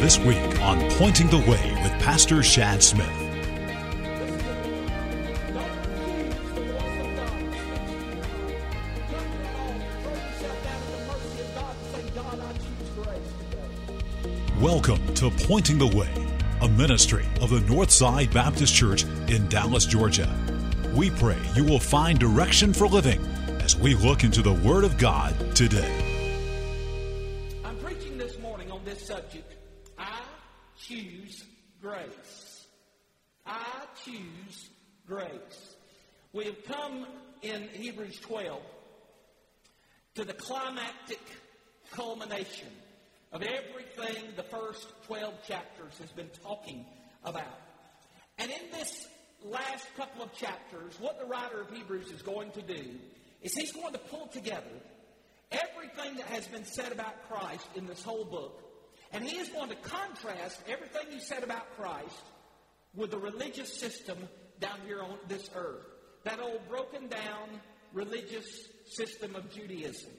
This week on Pointing the Way with Pastor Shad Smith. Welcome to Pointing the Way, a ministry of the Northside Baptist Church in Dallas, Georgia. We pray you will find direction for living as we look into the Word of God today. Climactic culmination of everything the first 12 chapters has been talking about. And in this last couple of chapters, what the writer of Hebrews is going to do is he's going to pull together everything that has been said about Christ in this whole book, and he is going to contrast everything he said about Christ with the religious system down here on this earth. That old broken down religious system of Judaism.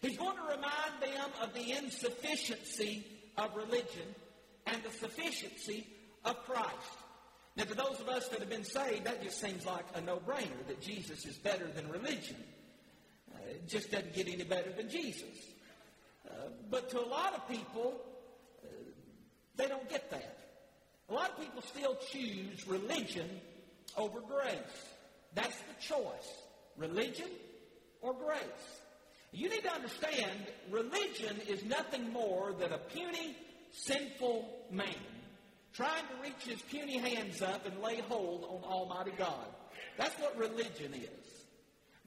He's going to remind them of the insufficiency of religion and the sufficiency of Christ. Now, for those of us that have been saved, that just seems like a no brainer that Jesus is better than religion. Uh, it just doesn't get any better than Jesus. Uh, but to a lot of people, uh, they don't get that. A lot of people still choose religion over grace. That's the choice religion or grace. You need to understand religion is nothing more than a puny, sinful man trying to reach his puny hands up and lay hold on Almighty God. That's what religion is.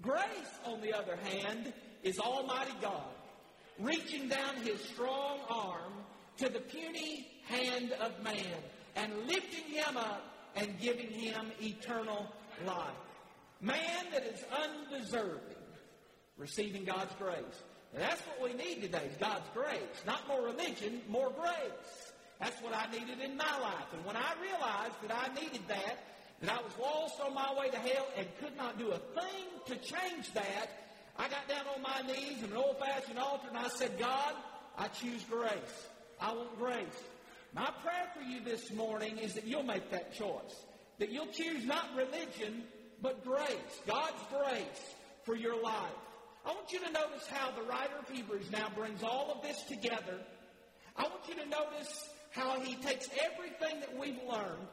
Grace, on the other hand, is Almighty God reaching down his strong arm to the puny hand of man and lifting him up and giving him eternal life. Man that is undeserving, receiving God's grace. And that's what we need today is God's grace. Not more religion, more grace. That's what I needed in my life. And when I realized that I needed that, that I was lost on my way to hell and could not do a thing to change that, I got down on my knees in an old-fashioned altar and I said, God, I choose grace. I want grace. My prayer for you this morning is that you'll make that choice. That you'll choose not religion, but grace. God's grace for your life. I want you to notice how the writer of Hebrews now brings all of this together. I want you to notice how he takes everything that we've learned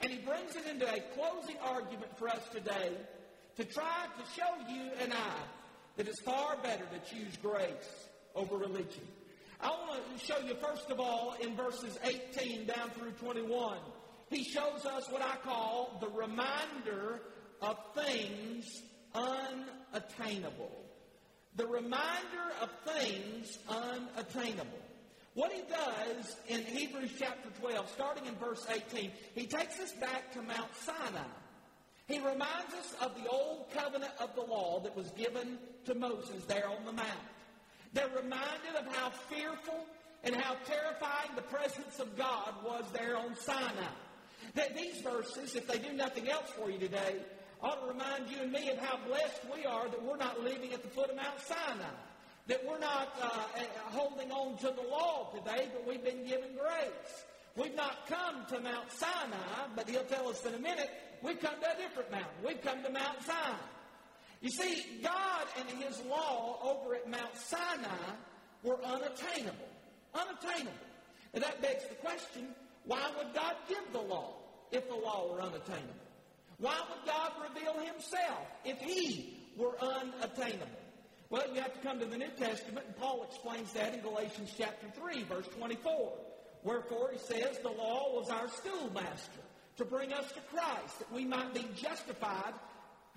and he brings it into a closing argument for us today to try to show you and I that it's far better to choose grace over religion. I want to show you, first of all, in verses 18 down through 21, he shows us what I call the reminder of things unattainable. The reminder of things unattainable. What he does in Hebrews chapter 12, starting in verse 18, he takes us back to Mount Sinai. He reminds us of the old covenant of the law that was given to Moses there on the mount. They're reminded of how fearful and how terrifying the presence of God was there on Sinai. That these verses, if they do nothing else for you today, ought to remind you and me of how blessed we are that we're not living at the foot of Mount Sinai. That we're not uh, uh, holding on to the law today, but we've been given grace. We've not come to Mount Sinai, but he'll tell us in a minute, we've come to a different mountain. We've come to Mount Zion. You see, God and his law over at Mount Sinai were unattainable. Unattainable. And that begs the question, why would God give the law if the law were unattainable? Why would God reveal himself if he were unattainable? Well, you have to come to the New Testament, and Paul explains that in Galatians chapter 3, verse 24. Wherefore, he says, the law was our schoolmaster to bring us to Christ, that we might be justified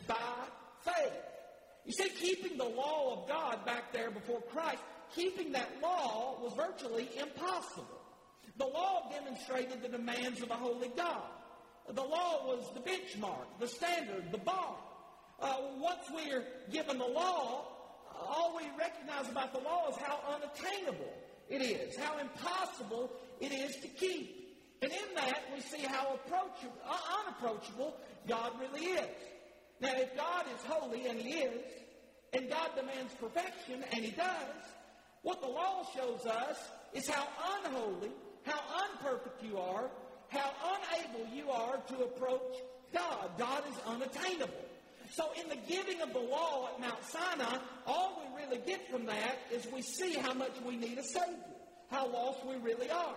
by faith. You see, keeping the law of God back there before Christ, keeping that law was virtually impossible. The law demonstrated the demands of a holy God. The law was the benchmark, the standard, the bar. Uh, once we're given the law, all we recognize about the law is how unattainable it is, how impossible it is to keep. And in that, we see how uh, unapproachable God really is. Now, if God is holy, and He is, and God demands perfection, and He does, what the law shows us is how unholy how unperfect you are, how unable you are to approach God. God is unattainable. So in the giving of the law at Mount Sinai, all we really get from that is we see how much we need a Savior, how lost we really are.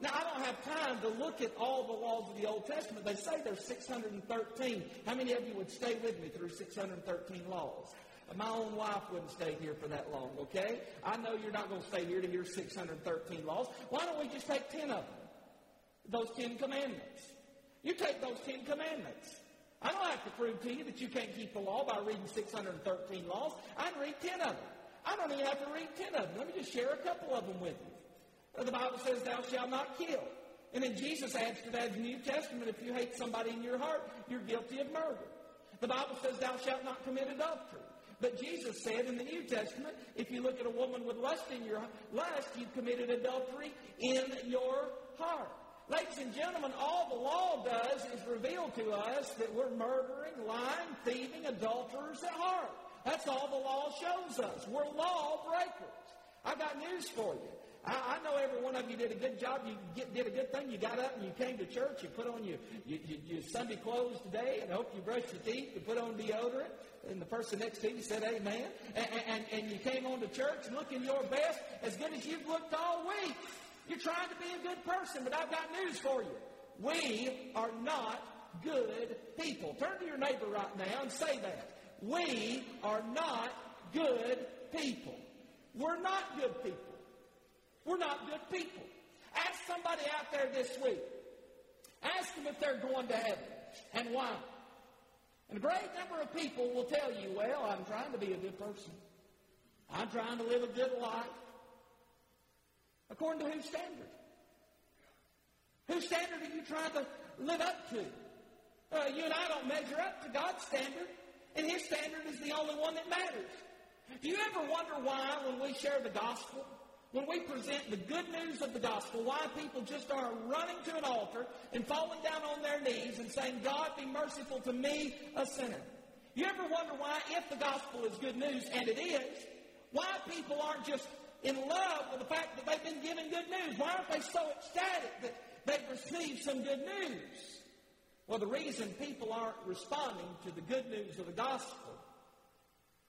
Now, I don't have time to look at all the laws of the Old Testament. They say there's 613. How many of you would stay with me through 613 laws? My own wife wouldn't stay here for that long, okay? I know you're not going to stay here to hear 613 laws. Why don't we just take 10 of them? Those 10 commandments. You take those 10 commandments. I don't have to prove to you that you can't keep the law by reading 613 laws. I can read 10 of them. I don't even have to read 10 of them. Let me just share a couple of them with you. Uh, the Bible says, Thou shalt not kill. And then Jesus adds to that in the New Testament, if you hate somebody in your heart, you're guilty of murder. The Bible says, Thou shalt not commit adultery. But Jesus said in the New Testament, if you look at a woman with lust in your lust, you've committed adultery in your heart. Ladies and gentlemen, all the law does is reveal to us that we're murdering, lying, thieving, adulterers at heart. That's all the law shows us. We're law breakers. I got news for you. I, I know every one of you did a good job. You get, did a good thing. You got up and you came to church. You put on your, your, your Sunday clothes today, and I hope you brushed your teeth. You put on deodorant. And the person next to you said amen. And, and, and you came on to church looking your best, as good as you've looked all week. You're trying to be a good person, but I've got news for you. We are not good people. Turn to your neighbor right now and say that. We are not good people. We're not good people. We're not good people. Ask somebody out there this week. Ask them if they're going to heaven and why. And a great number of people will tell you, well, I'm trying to be a good person. I'm trying to live a good life. According to whose standard? Whose standard are you trying to live up to? Uh, you and I don't measure up to God's standard, and His standard is the only one that matters. Do you ever wonder why, when we share the gospel, when we present the good news of the gospel, why people just are running to an altar and falling down on their knees and saying, God, be merciful to me, a sinner? You ever wonder why, if the gospel is good news, and it is, why people aren't just in love with the fact that they've been given good news? Why aren't they so ecstatic that they've received some good news? Well, the reason people aren't responding to the good news of the gospel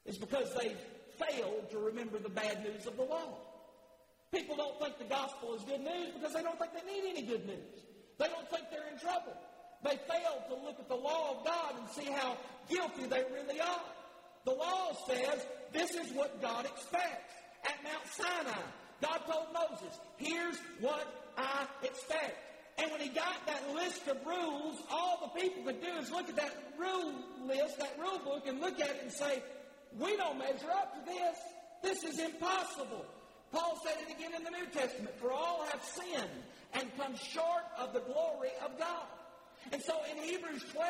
is because they've failed to remember the bad news of the law. People don't think the gospel is good news because they don't think they need any good news. They don't think they're in trouble. They fail to look at the law of God and see how guilty they really are. The law says this is what God expects at Mount Sinai. God told Moses, here's what I expect. And when he got that list of rules, all the people could do is look at that rule list, that rule book, and look at it and say, we don't measure up to this. This is impossible. Paul said it again in the New Testament, for all have sinned and come short of the glory of God. And so in Hebrews 12,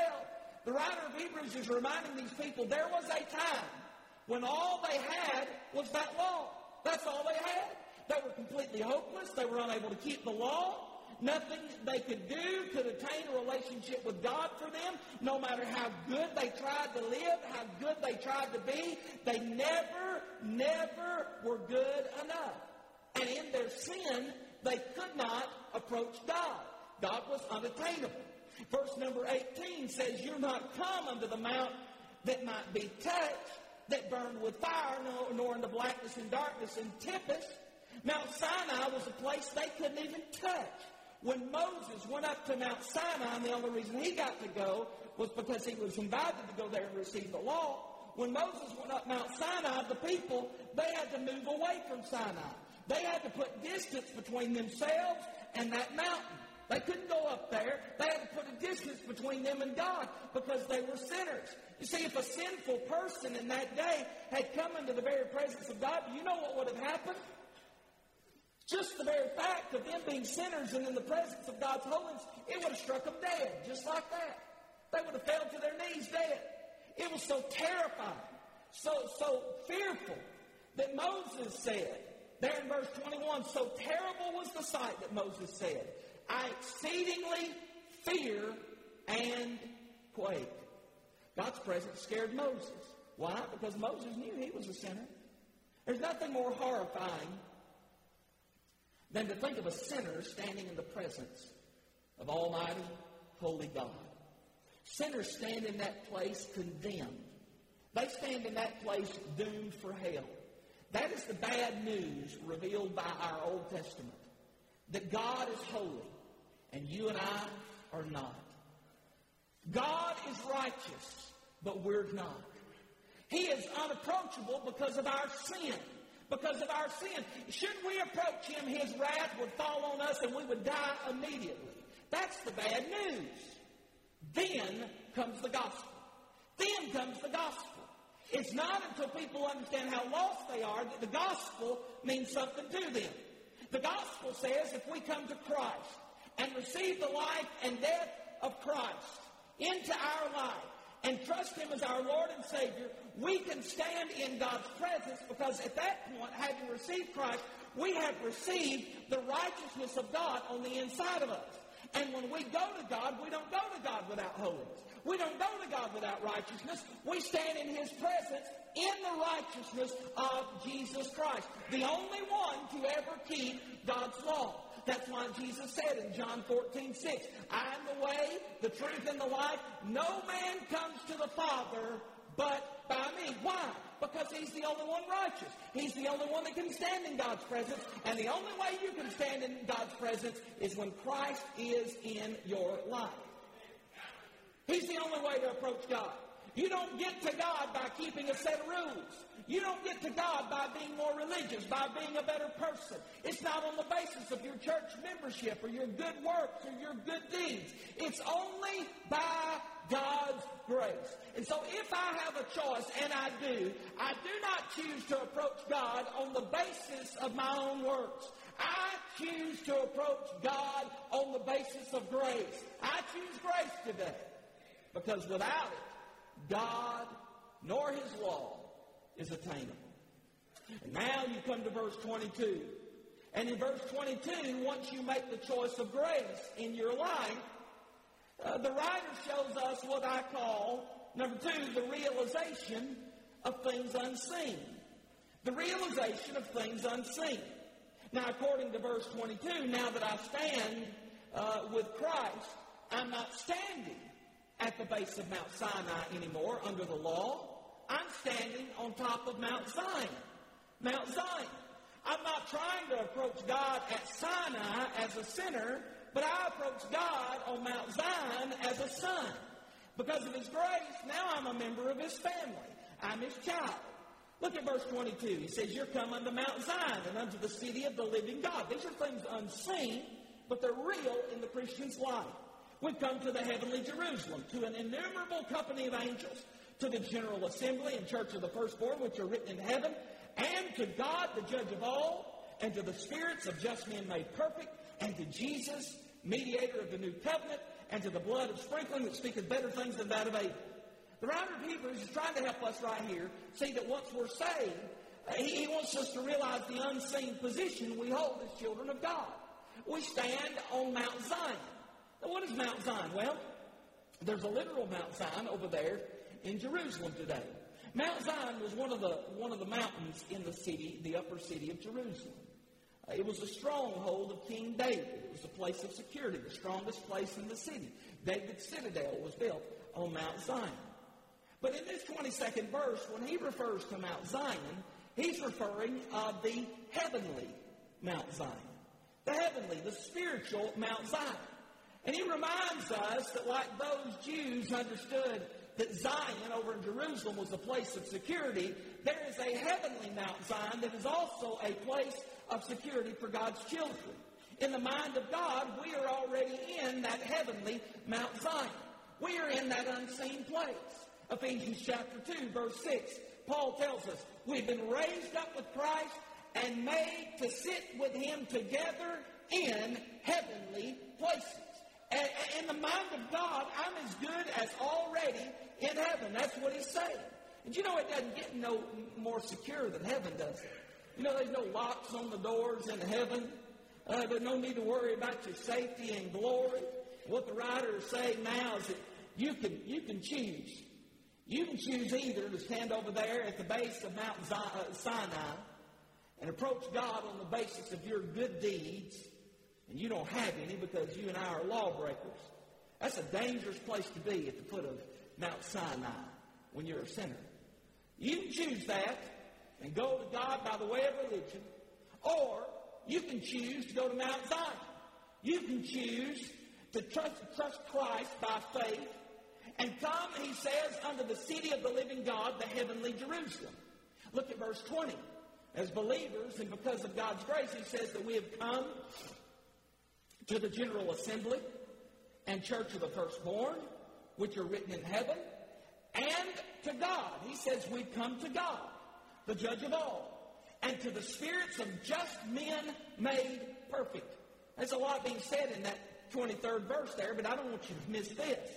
the writer of Hebrews is reminding these people there was a time when all they had was that law. That's all they had. They were completely hopeless. They were unable to keep the law. Nothing they could do could attain a relationship with God for them. No matter how good they tried to live, how good they tried to be, they never, never were good enough. And in their sin, they could not approach God. God was unattainable. Verse number 18 says, You're not come unto the mount that might be touched, that burned with fire, nor, nor the blackness and darkness and tempest. Mount Sinai was a place they couldn't even touch. When Moses went up to Mount Sinai, and the only reason he got to go was because he was invited to go there and receive the law. When Moses went up Mount Sinai, the people, they had to move away from Sinai. They had to put distance between themselves and that mountain. They couldn't go up there. They had to put a distance between them and God because they were sinners. You see, if a sinful person in that day had come into the very presence of God, you know what would have happened? Just the very fact of them being sinners and in the presence of God's holiness, it would have struck them dead, just like that. They would have fell to their knees dead. It was so terrifying, so, so fearful that Moses said, there in verse 21, so terrible was the sight that Moses said, I exceedingly fear and quake. God's presence scared Moses. Why? Because Moses knew he was a sinner. There's nothing more horrifying than to think of a sinner standing in the presence of Almighty, Holy God. Sinners stand in that place condemned. They stand in that place doomed for hell. That is the bad news revealed by our Old Testament. That God is holy and you and I are not. God is righteous, but we're not. He is unapproachable because of our sin. Because of our sin. Should we approach him, his wrath would fall on us and we would die immediately. That's the bad news. Then comes the gospel. Then comes the gospel. It's not until people understand how lost they are that the gospel means something to them. The gospel says if we come to Christ and receive the life and death of Christ into our life and trust Him as our Lord and Savior, we can stand in God's presence because at that point, having received Christ, we have received the righteousness of God on the inside of us. And when we go to God, we don't go to God without holiness. We don't go to God without righteousness. We stand in His presence in the righteousness of Jesus Christ, the only one to ever keep God's law. That's why Jesus said in John 14, 6, I am the way, the truth, and the life. No man comes to the Father but by me. Why? Because he's the only one righteous. He's the only one that can stand in God's presence. And the only way you can stand in God's presence is when Christ is in your life. He's the only way to approach God. You don't get to God by keeping a set of rules. You don't get to God by being more religious, by being a better person. It's not on the basis of your church membership or your good works or your good deeds. It's only by God's grace. And so if I have a choice, and I do, I do not choose to approach God on the basis of my own works. I choose to approach God on the basis of grace. I choose grace today. Because without it, God nor his law is attainable. And now you come to verse 22. And in verse 22, once you make the choice of grace in your life, uh, the writer shows us what I call, number two, the realization of things unseen. The realization of things unseen. Now, according to verse 22, now that I stand uh, with Christ, I'm not standing at the base of Mount Sinai anymore under the law. I'm standing on top of Mount Zion. Mount Zion. I'm not trying to approach God at Sinai as a sinner. But I approach God on Mount Zion as a son. Because of his grace, now I'm a member of his family. I'm his child. Look at verse 22. He says, You're come unto Mount Zion and unto the city of the living God. These are things unseen, but they're real in the Christian's life. We've come to the heavenly Jerusalem, to an innumerable company of angels, to the general assembly and church of the firstborn, which are written in heaven, and to God, the judge of all, and to the spirits of just men made perfect, and to Jesus, mediator of the new covenant, and to the blood of sprinkling that speaketh better things than that of Abel. The writer of Hebrews is trying to help us right here see that once we're saved, he wants us to realize the unseen position we hold as children of God. We stand on Mount Zion. Now, what is Mount Zion? Well, there's a literal Mount Zion over there in Jerusalem today. Mount Zion was one of the one of the mountains in the city, the upper city of Jerusalem. Uh, it was a stronghold of King David. It was a place of security, the strongest place in the city. David's citadel was built on Mount Zion. But in this 22nd verse, when he refers to Mount Zion, he's referring of the heavenly Mount Zion. The heavenly, the spiritual Mount Zion. And he reminds us that like those Jews understood that Zion over in Jerusalem was a place of security, there is a heavenly Mount Zion that is also a place of security for God's children. In the mind of God, we are already in that heavenly Mount Zion. We are in that unseen place. Ephesians chapter 2, verse 6, Paul tells us, We've been raised up with Christ and made to sit with him together in heavenly places. And in the mind of God, I'm as good as already in heaven. That's what he's saying. And you know, it doesn't get no more secure than heaven, does it? You know, there's no locks on the doors in heaven. Uh, there's no need to worry about your safety and glory. What the writer is saying now is that you can, you can choose. You can choose either to stand over there at the base of Mount uh, Sinai and approach God on the basis of your good deeds, and you don't have any because you and I are lawbreakers, that's a dangerous place to be at the foot of Mount Sinai when you're a sinner. You can choose that and go to God by the way of religion, or you can choose to go to Mount Zion. You can choose to trust, trust Christ by faith and come, he says, under the city of the living God, the heavenly Jerusalem. Look at verse 20. As believers, and because of God's grace, he says that we have come to the general assembly and church of the firstborn, which are written in heaven, and to God. He says we've come to God, the judge of all, and to the spirits of just men made perfect. There's a lot being said in that 23rd verse there, but I don't want you to miss this.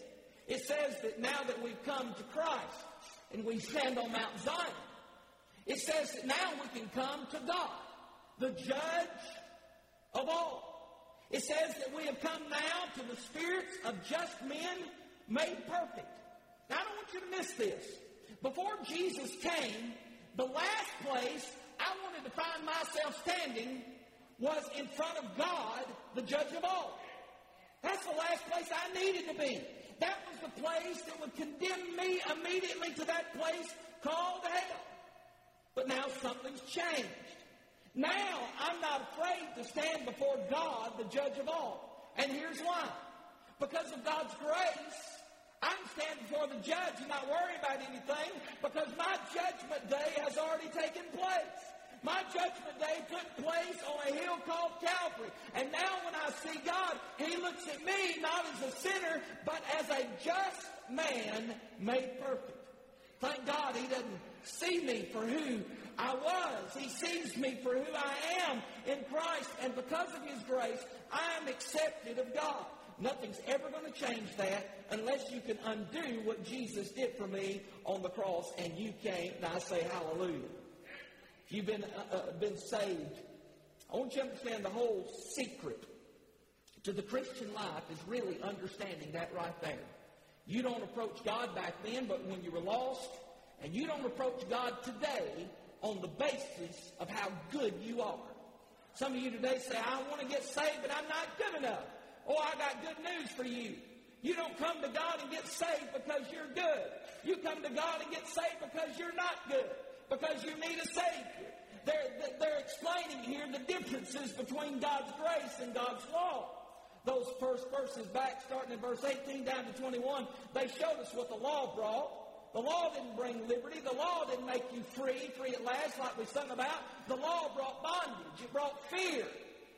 It says that now that we've come to Christ and we stand on Mount Zion, it says that now we can come to God, the judge of all. It says that we have come now to the spirits of just men made perfect. Now, I don't want you to miss this. Before Jesus came, the last place I wanted to find myself standing was in front of God, the judge of all. That's the last place I needed to be. That was the place that would condemn me immediately to that place called hell. But now something's changed. Now I'm not afraid to stand before God, the judge of all. And here's why. Because of God's grace, I'm standing before the judge and not worry about anything because my judgment day has already taken place. My judgment day took place on a hill called Calvary. And now when I see God, He looks at me not as a sinner, but as a just man made perfect. Thank God He doesn't see me for who I was. He sees me for who I am in Christ. And because of His grace, I am accepted of God. Nothing's ever going to change that unless you can undo what Jesus did for me on the cross, and you can't. And I say hallelujah. If you've been, uh, uh, been saved, I want you to understand the whole secret to the Christian life is really understanding that right there. You don't approach God back then, but when you were lost, and you don't approach God today on the basis of how good you are. Some of you today say, I want to get saved, but I'm not good enough. Oh, I got good news for you. You don't come to God and get saved because you're good. You come to God and get saved because you're not good, because you need a Savior. They're, they're explaining here the differences between God's grace and God's law. Those first verses back, starting in verse 18 down to 21, they showed us what the law brought. The law didn't bring liberty. The law didn't make you free, free at last, like we sung about. The law brought bondage. It brought fear.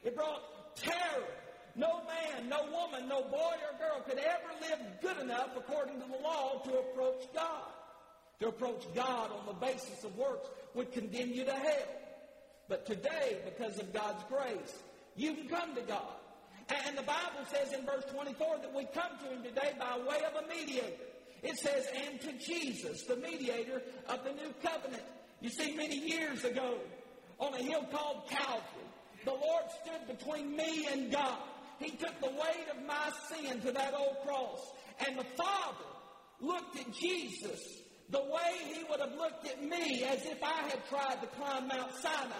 It brought terror. No man, no woman, no boy or girl could ever live good enough according to the law to approach God. To approach God on the basis of works would condemn you to hell. But today, because of God's grace, you can come to God. And the Bible says in verse 24 that we come to Him today by way of a mediator. It says, and to Jesus, the mediator of the new covenant. You see, many years ago, on a hill called Calvary, the Lord stood between me and God. He took the weight of my sin to that old cross. And the Father looked at Jesus the way he would have looked at me as if I had tried to climb Mount Sinai.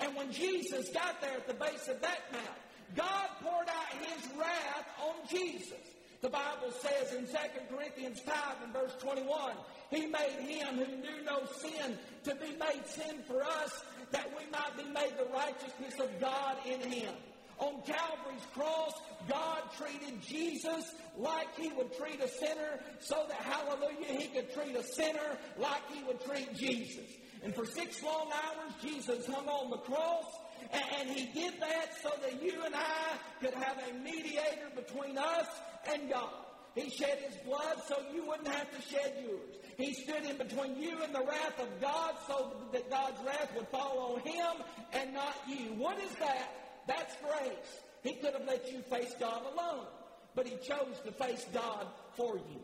And when Jesus got there at the base of that mount, God poured out his wrath on Jesus. The Bible says in 2 Corinthians 5 and verse 21, He made him who knew no sin to be made sin for us, that we might be made the righteousness of God in him. On Calvary's cross, God treated Jesus like he would treat a sinner so that, hallelujah, he could treat a sinner like he would treat Jesus. And for six long hours, Jesus hung on the cross, and he did that so that you and I could have a mediator between us and God. He shed his blood so you wouldn't have to shed yours. He stood in between you and the wrath of God so that God's wrath would fall on him and not you. What is that? That's grace. He could have let you face God alone, but he chose to face God for you.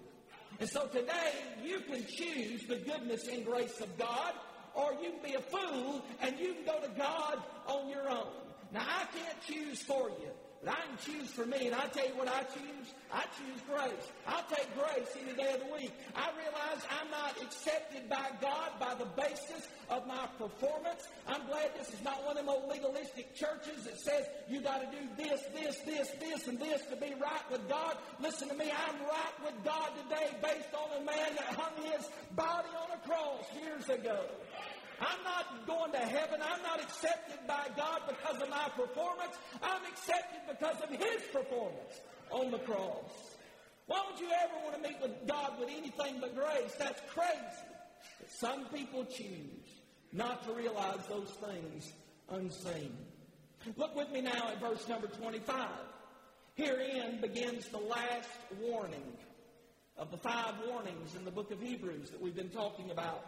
And so today, you can choose the goodness and grace of God, or you can be a fool and you can go to God on your own. Now, I can't choose for you. But I can choose for me, and I tell you what I choose. I choose grace. I'll take grace any day of the week. I realize I'm not accepted by God by the basis of my performance. I'm glad this is not one of old legalistic churches that says you got to do this, this, this, this, and this to be right with God. Listen to me. I'm right with God today based on a man that hung his body on a cross years ago. I'm not going to heaven. I'm not accepted by God because of my performance. I'm accepted because of His performance on the cross. Why would you ever want to meet with God with anything but grace? That's crazy. But some people choose not to realize those things unseen. Look with me now at verse number 25. Herein begins the last warning of the five warnings in the book of Hebrews that we've been talking about.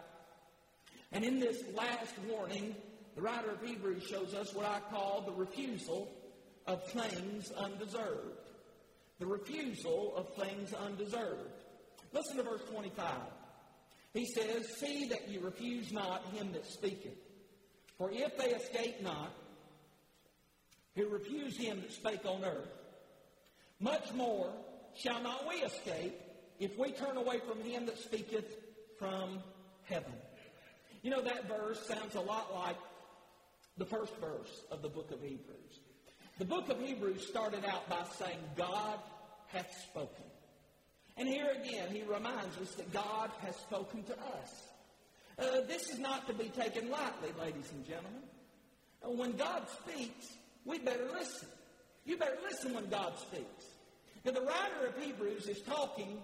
And in this last warning, the writer of Hebrews shows us what I call the refusal of things undeserved. The refusal of things undeserved. Listen to verse 25. He says, See that you refuse not him that speaketh. For if they escape not, who refuse him that spake on earth, much more shall not we escape if we turn away from him that speaketh from heaven. You know, that verse sounds a lot like the first verse of the book of Hebrews. The book of Hebrews started out by saying, God hath spoken. And here again, he reminds us that God has spoken to us. Uh, this is not to be taken lightly, ladies and gentlemen. Uh, when God speaks, we better listen. You better listen when God speaks. Now, the writer of Hebrews is talking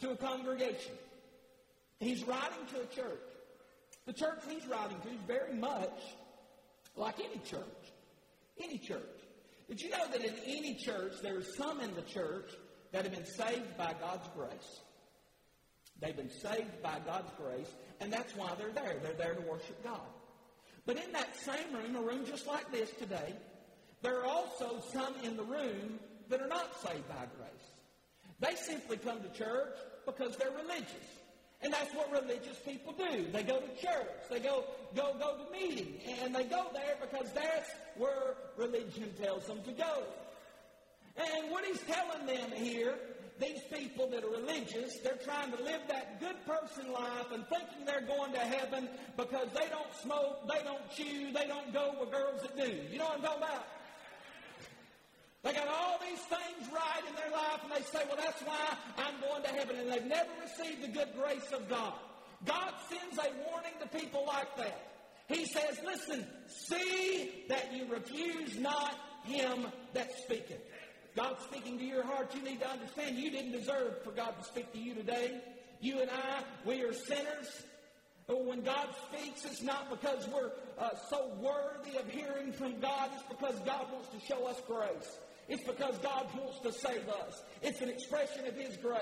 to a congregation. He's writing to a church. The church he's writing to is very much like any church. Any church. Did you know that in any church, there are some in the church that have been saved by God's grace? They've been saved by God's grace, and that's why they're there. They're there to worship God. But in that same room, a room just like this today, there are also some in the room that are not saved by grace. They simply come to church because they're religious. And that's what religious people do. They go to church. They go, go, go to meeting. And they go there because that's where religion tells them to go. And what he's telling them here, these people that are religious, they're trying to live that good person life and thinking they're going to heaven because they don't smoke, they don't chew, they don't go with girls that do. You know what I'm talking about? They got all these things right in their life, and they say, well, that's why I'm going to heaven. And they've never received the good grace of God. God sends a warning to people like that. He says, listen, see that you refuse not him that speaketh. God's speaking to your heart. You need to understand you didn't deserve for God to speak to you today. You and I, we are sinners. But when God speaks, it's not because we're uh, so worthy of hearing from God. It's because God wants to show us grace. It's because God wants to save us. It's an expression of His grace.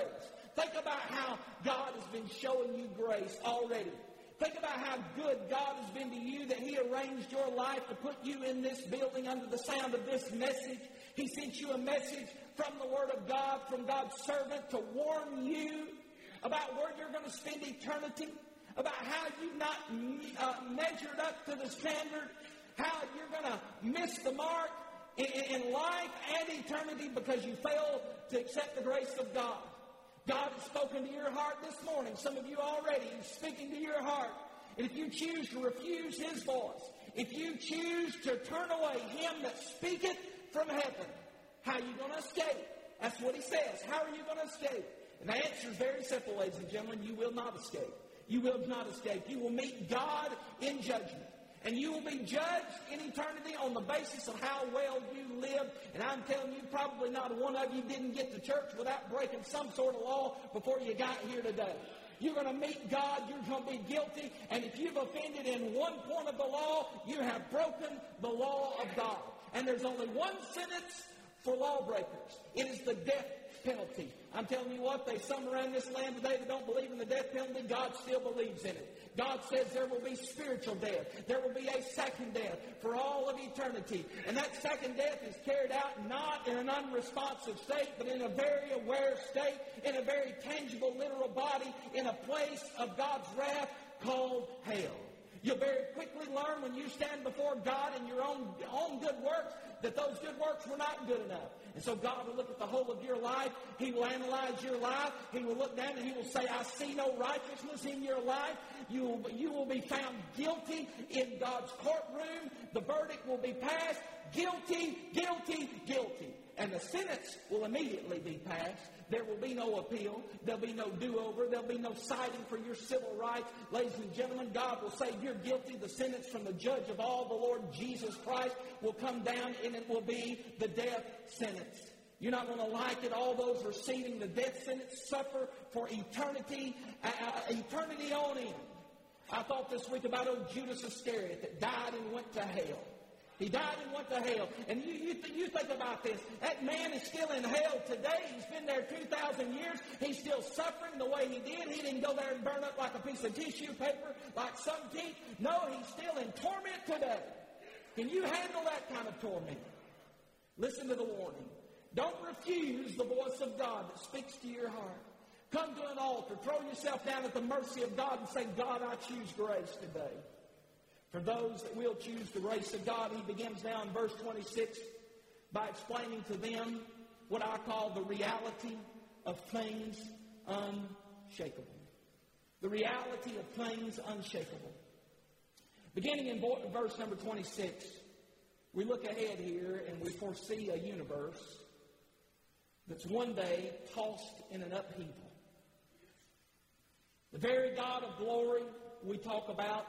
Think about how God has been showing you grace already. Think about how good God has been to you that He arranged your life to put you in this building under the sound of this message. He sent you a message from the Word of God, from God's servant to warn you about where you're going to spend eternity, about how you've not uh, measured up to the standard, how you're going to miss the mark, in, life and eternity because you failed to accept the grace of God. God has spoken to your heart this morning. Some of you already, He's speaking to your heart. And if you choose to refuse His voice, if you choose to turn away Him that speaketh from heaven, how are you going to escape? That's what He says. How are you going to escape? And the answer is very simple, ladies and gentlemen. You will not escape. You will not escape. You will meet God in judgment. And you will be judged in eternity on the basis of how well you live. And I'm telling you, probably not one of you didn't get to church without breaking some sort of law before you got here today. You're going to meet God. You're going to be guilty. And if you've offended in one point of the law, you have broken the law of God. And there's only one sentence for lawbreakers. It is the death penalty. I'm telling you what, there's some around this land today that don't believe in the death penalty. God still believes in it. God says there will be spiritual death. There will be a second death for all of eternity. And that second death is carried out not in an unresponsive state, but in a very aware state, in a very tangible, literal body, in a place of God's wrath called hell. You'll very quickly learn when you stand before God in your own, own good works that those good works were not good enough. And so God will look at the whole of your life. He will analyze your life. He will look down and he will say, I see no righteousness in your life. You will, you will be found guilty in God's courtroom. The verdict will be passed. Guilty, guilty, guilty. And the sentence will immediately be passed. There will be no appeal. There'll be no do-over. There'll be no citing for your civil rights. Ladies and gentlemen, God will say you're guilty. The sentence from the judge of all, the Lord Jesus Christ, will come down and it will be the death sentence. You're not going to like it. All those receiving the death sentence suffer for eternity, uh, uh eternity on end. I thought this week about old Judas Iscariot that died and went to hell. He died and went to hell. And you, you, th- you think about this. That man is still in hell today. He's been there 2,000 years. He's still suffering the way he did. He didn't go there and burn up like a piece of tissue paper, like some teeth. No, he's still in torment today. Can you handle that kind of torment? Listen to the warning. Don't refuse the voice of God that speaks to your heart. Come to an altar. Throw yourself down at the mercy of God and say, God, I choose grace today. For those that will choose the grace of God, he begins now in verse 26 by explaining to them what I call the reality of things unshakable. The reality of things unshakable. Beginning in verse number 26, we look ahead here and we foresee a universe that's one day tossed in an upheaval. The very God of glory we talk about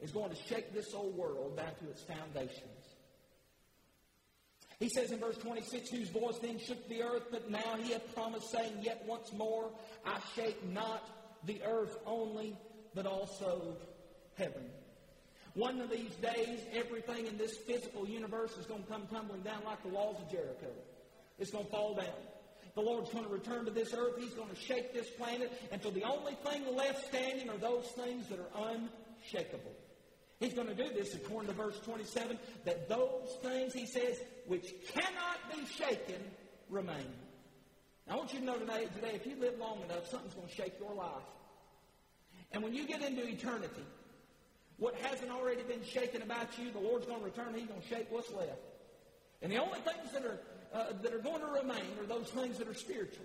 is going to shake this old world down to its foundations. He says in verse 26, whose voice then shook the earth, but now he hath promised, saying, Yet once more I shake not the earth only, but also heaven. One of these days, everything in this physical universe is going to come tumbling down like the walls of Jericho. It's going to fall down. The Lord's going to return to this earth. He's going to shake this planet until the only thing left standing are those things that are unshakable. He's going to do this according to verse 27, that those things, he says, which cannot be shaken, remain. Now, I want you to know today, today if you live long enough, something's going to shake your life. And when you get into eternity, what hasn't already been shaken about you, the Lord's going to return, He's going to shake what's left. And the only things that are, uh, that are going to remain are those things that are spiritual.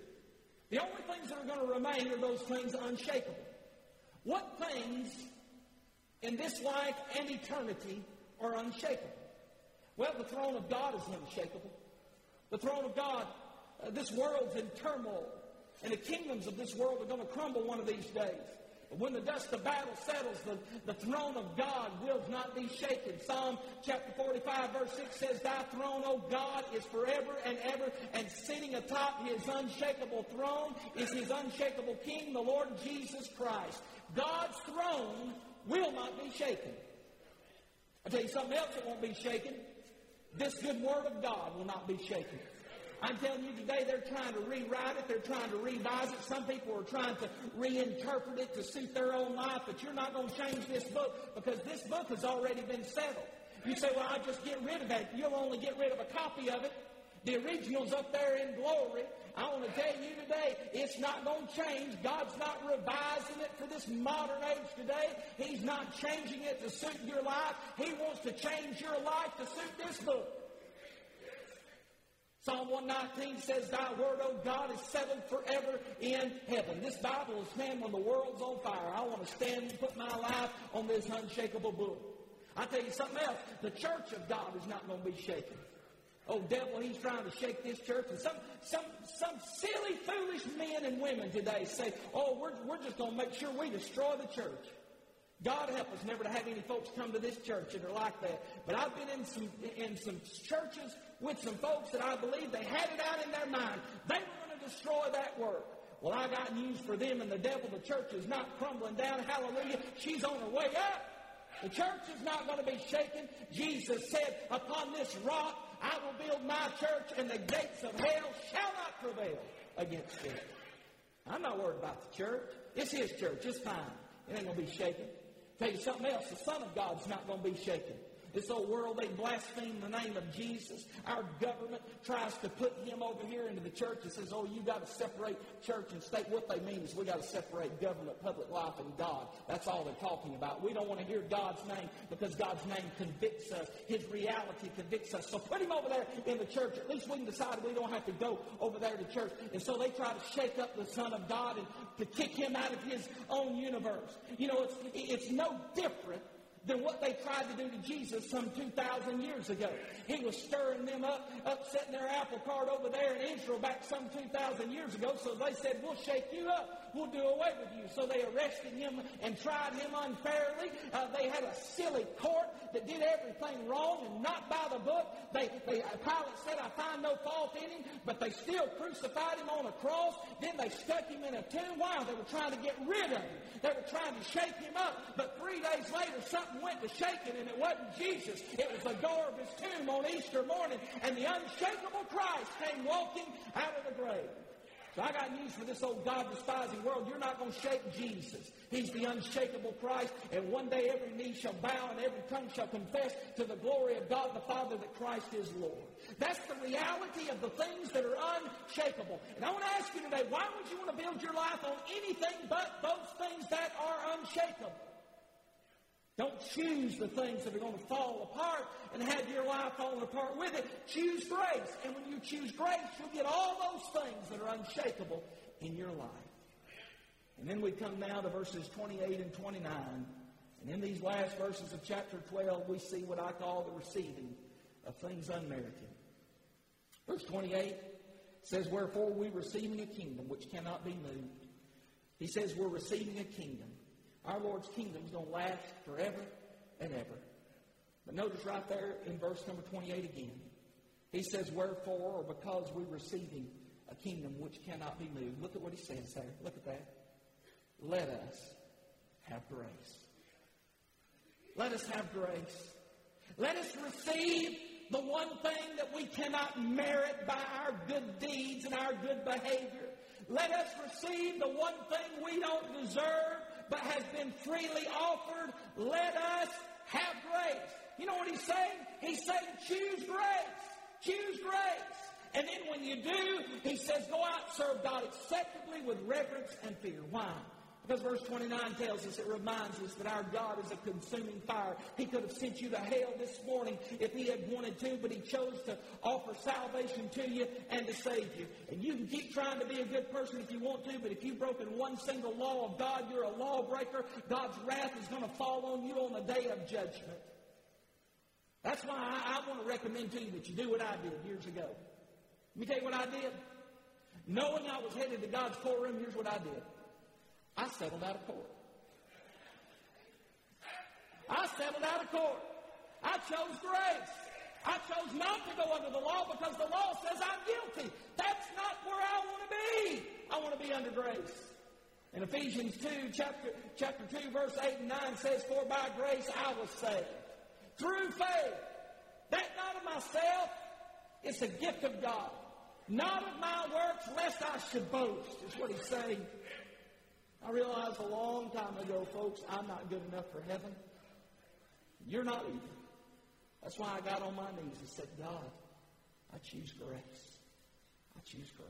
The only things that are going to remain are those things unshakable. What things in this life and eternity are unshakable. Well, the throne of God is unshakable. The throne of God, uh, this world's in turmoil, and the kingdoms of this world are going to crumble one of these days. But when the dust of battle settles, the, the throne of God will not be shaken. Psalm chapter 45, verse 6 says, Thy throne, O God, is forever and ever, and sitting atop his unshakable throne is his unshakable King, the Lord Jesus Christ. God's throne will not be shaken. I'll tell you something else that won't be shaken. This good word of God will not be shaken. I'm telling you today, they're trying to rewrite it. They're trying to revise it. Some people are trying to reinterpret it to suit their own life, but you're not going to change this book because this book has already been settled. You say, well, I'll just get rid of that. You'll only get rid of a copy of it. The original's up there in glory. I want to tell you today, it's not going to change. God's not revising it for this modern age today. He's not changing it to suit your life. He wants to change your life to suit this book. Psalm 119 says, Thy word, O God, is settled forever in heaven. This Bible is man when the world's on fire. I want to stand and put my life on this unshakable book. i tell you something else. The church of God is not going to be shaken. Oh, devil, he's trying to shake this church. And some, some, some silly, foolish men and women today say, oh, we're, we're just going to make sure we destroy the church. God help us never to have any folks come to this church that are like that. But I've been in some, in some churches with some folks that I believe they had it out in their mind. They were going to destroy that work. Well, I got news for them and the devil. The church is not crumbling down. Hallelujah. She's on her way up. The church is not going to be shaken. Jesus said, upon this rock I will build my church, and the gates of hell shall not prevail against it. I'm not worried about the church. It's his church. It's fine. It ain't going to be shaken. Tell you something else. The Son of God's not going to be shaken. This old world, they blaspheme the name of Jesus. Our government tries to put him over here into the church and says, oh, you got to separate church and state. What they mean is we got to separate government, public life, and God. That's all they're talking about. We don't want to hear God's name because God's name convicts us. His reality convicts us. So put him over there in the church. At least we can decide we don't have to go over there to church. And so they try to shake up the Son of God and to kick him out of his own universe. You know, it's, it's no different than what they tried to do to Jesus some 2,000 years ago. He was stirring them up, upsetting their apple cart over there in Israel back some 2,000 years ago. So they said, We'll shake you up. We'll do away with you. So they arrested him and tried him unfairly. Uh, they had a silly court that did everything wrong and not by the book. They, they, uh, Pilate said, I find no fault in him, but they still crucified him on a cross. Then they stuck him in a tomb. Why? They were trying to get rid of him. They were trying to shake him up. But three days later, something went to shaking, and it wasn't Jesus. It was the door of his tomb on Easter morning, and the unshakable Christ came walking out of the grave. So I got news for this old God despising world. You're not going to shake Jesus. He's the unshakable Christ. And one day every knee shall bow and every tongue shall confess to the glory of God the Father that Christ is Lord. That's the reality of the things that are unshakable. And I want to ask you today, why would you want to build your life on anything but those things that are unshakable? Don't choose the things that are going to fall apart and have your life falling apart with it. Choose grace. And when you choose grace, you'll get all those things that are unshakable in your life. And then we come now to verses 28 and 29. And in these last verses of chapter 12, we see what I call the receiving of things unmerited. Verse 28 says, Wherefore we receiving a kingdom which cannot be moved. He says we're receiving a kingdom our Lord's kingdom is going to last forever and ever. But notice right there in verse number 28 again. He says, Wherefore, or because we're receiving a kingdom which cannot be moved. Look at what he says there. Look at that. Let us have grace. Let us have grace. Let us receive the one thing that we cannot merit by our good deeds and our good behavior. Let us receive the one thing we don't deserve but has been freely offered. Let us have grace. You know what he's saying? He's saying, choose grace. Choose grace. And then when you do, he says, go out, serve God acceptably with reverence and fear. Why? Because verse 29 tells us, it reminds us that our God is a consuming fire. He could have sent you to hell this morning if he had wanted to, but he chose to offer salvation to you and to save you. And you can keep trying to be a good person if you want to, but if you've broken one single law of God, you're a lawbreaker. God's wrath is going to fall on you on the day of judgment. That's why I, I want to recommend to you that you do what I did years ago. Let me tell you what I did. Knowing I was headed to God's courtroom, here's what I did. I settled out of court. I settled out of court. I chose grace. I chose not to go under the law because the law says I'm guilty. That's not where I want to be. I want to be under grace. In Ephesians 2, chapter, chapter 2, verse 8 and 9 says, For by grace I was saved. Through faith. That not of myself. It's a gift of God. Not of my works, lest I should boast, is what he's saying. I realized a long time ago, folks, I'm not good enough for heaven. You're not either. That's why I got on my knees and said, God, I choose grace. I choose grace.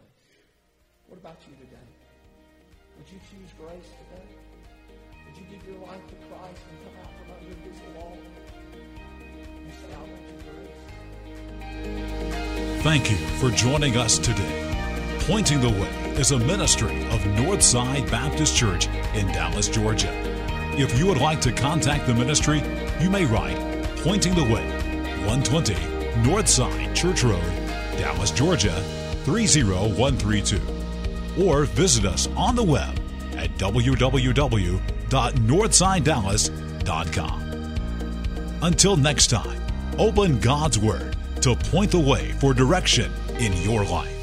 What about you today? Would you choose grace today? Would you give your life to Christ and come out from under his law and say, I want your grace? Thank you for joining us today. Pointing the Way is a ministry of Northside Baptist Church in Dallas, Georgia. If you would like to contact the ministry, you may write Pointing the Way, 120 Northside Church Road, Dallas, Georgia 30132. Or visit us on the web at www.northsidedallas.com. Until next time, open God's Word to point the way for direction in your life.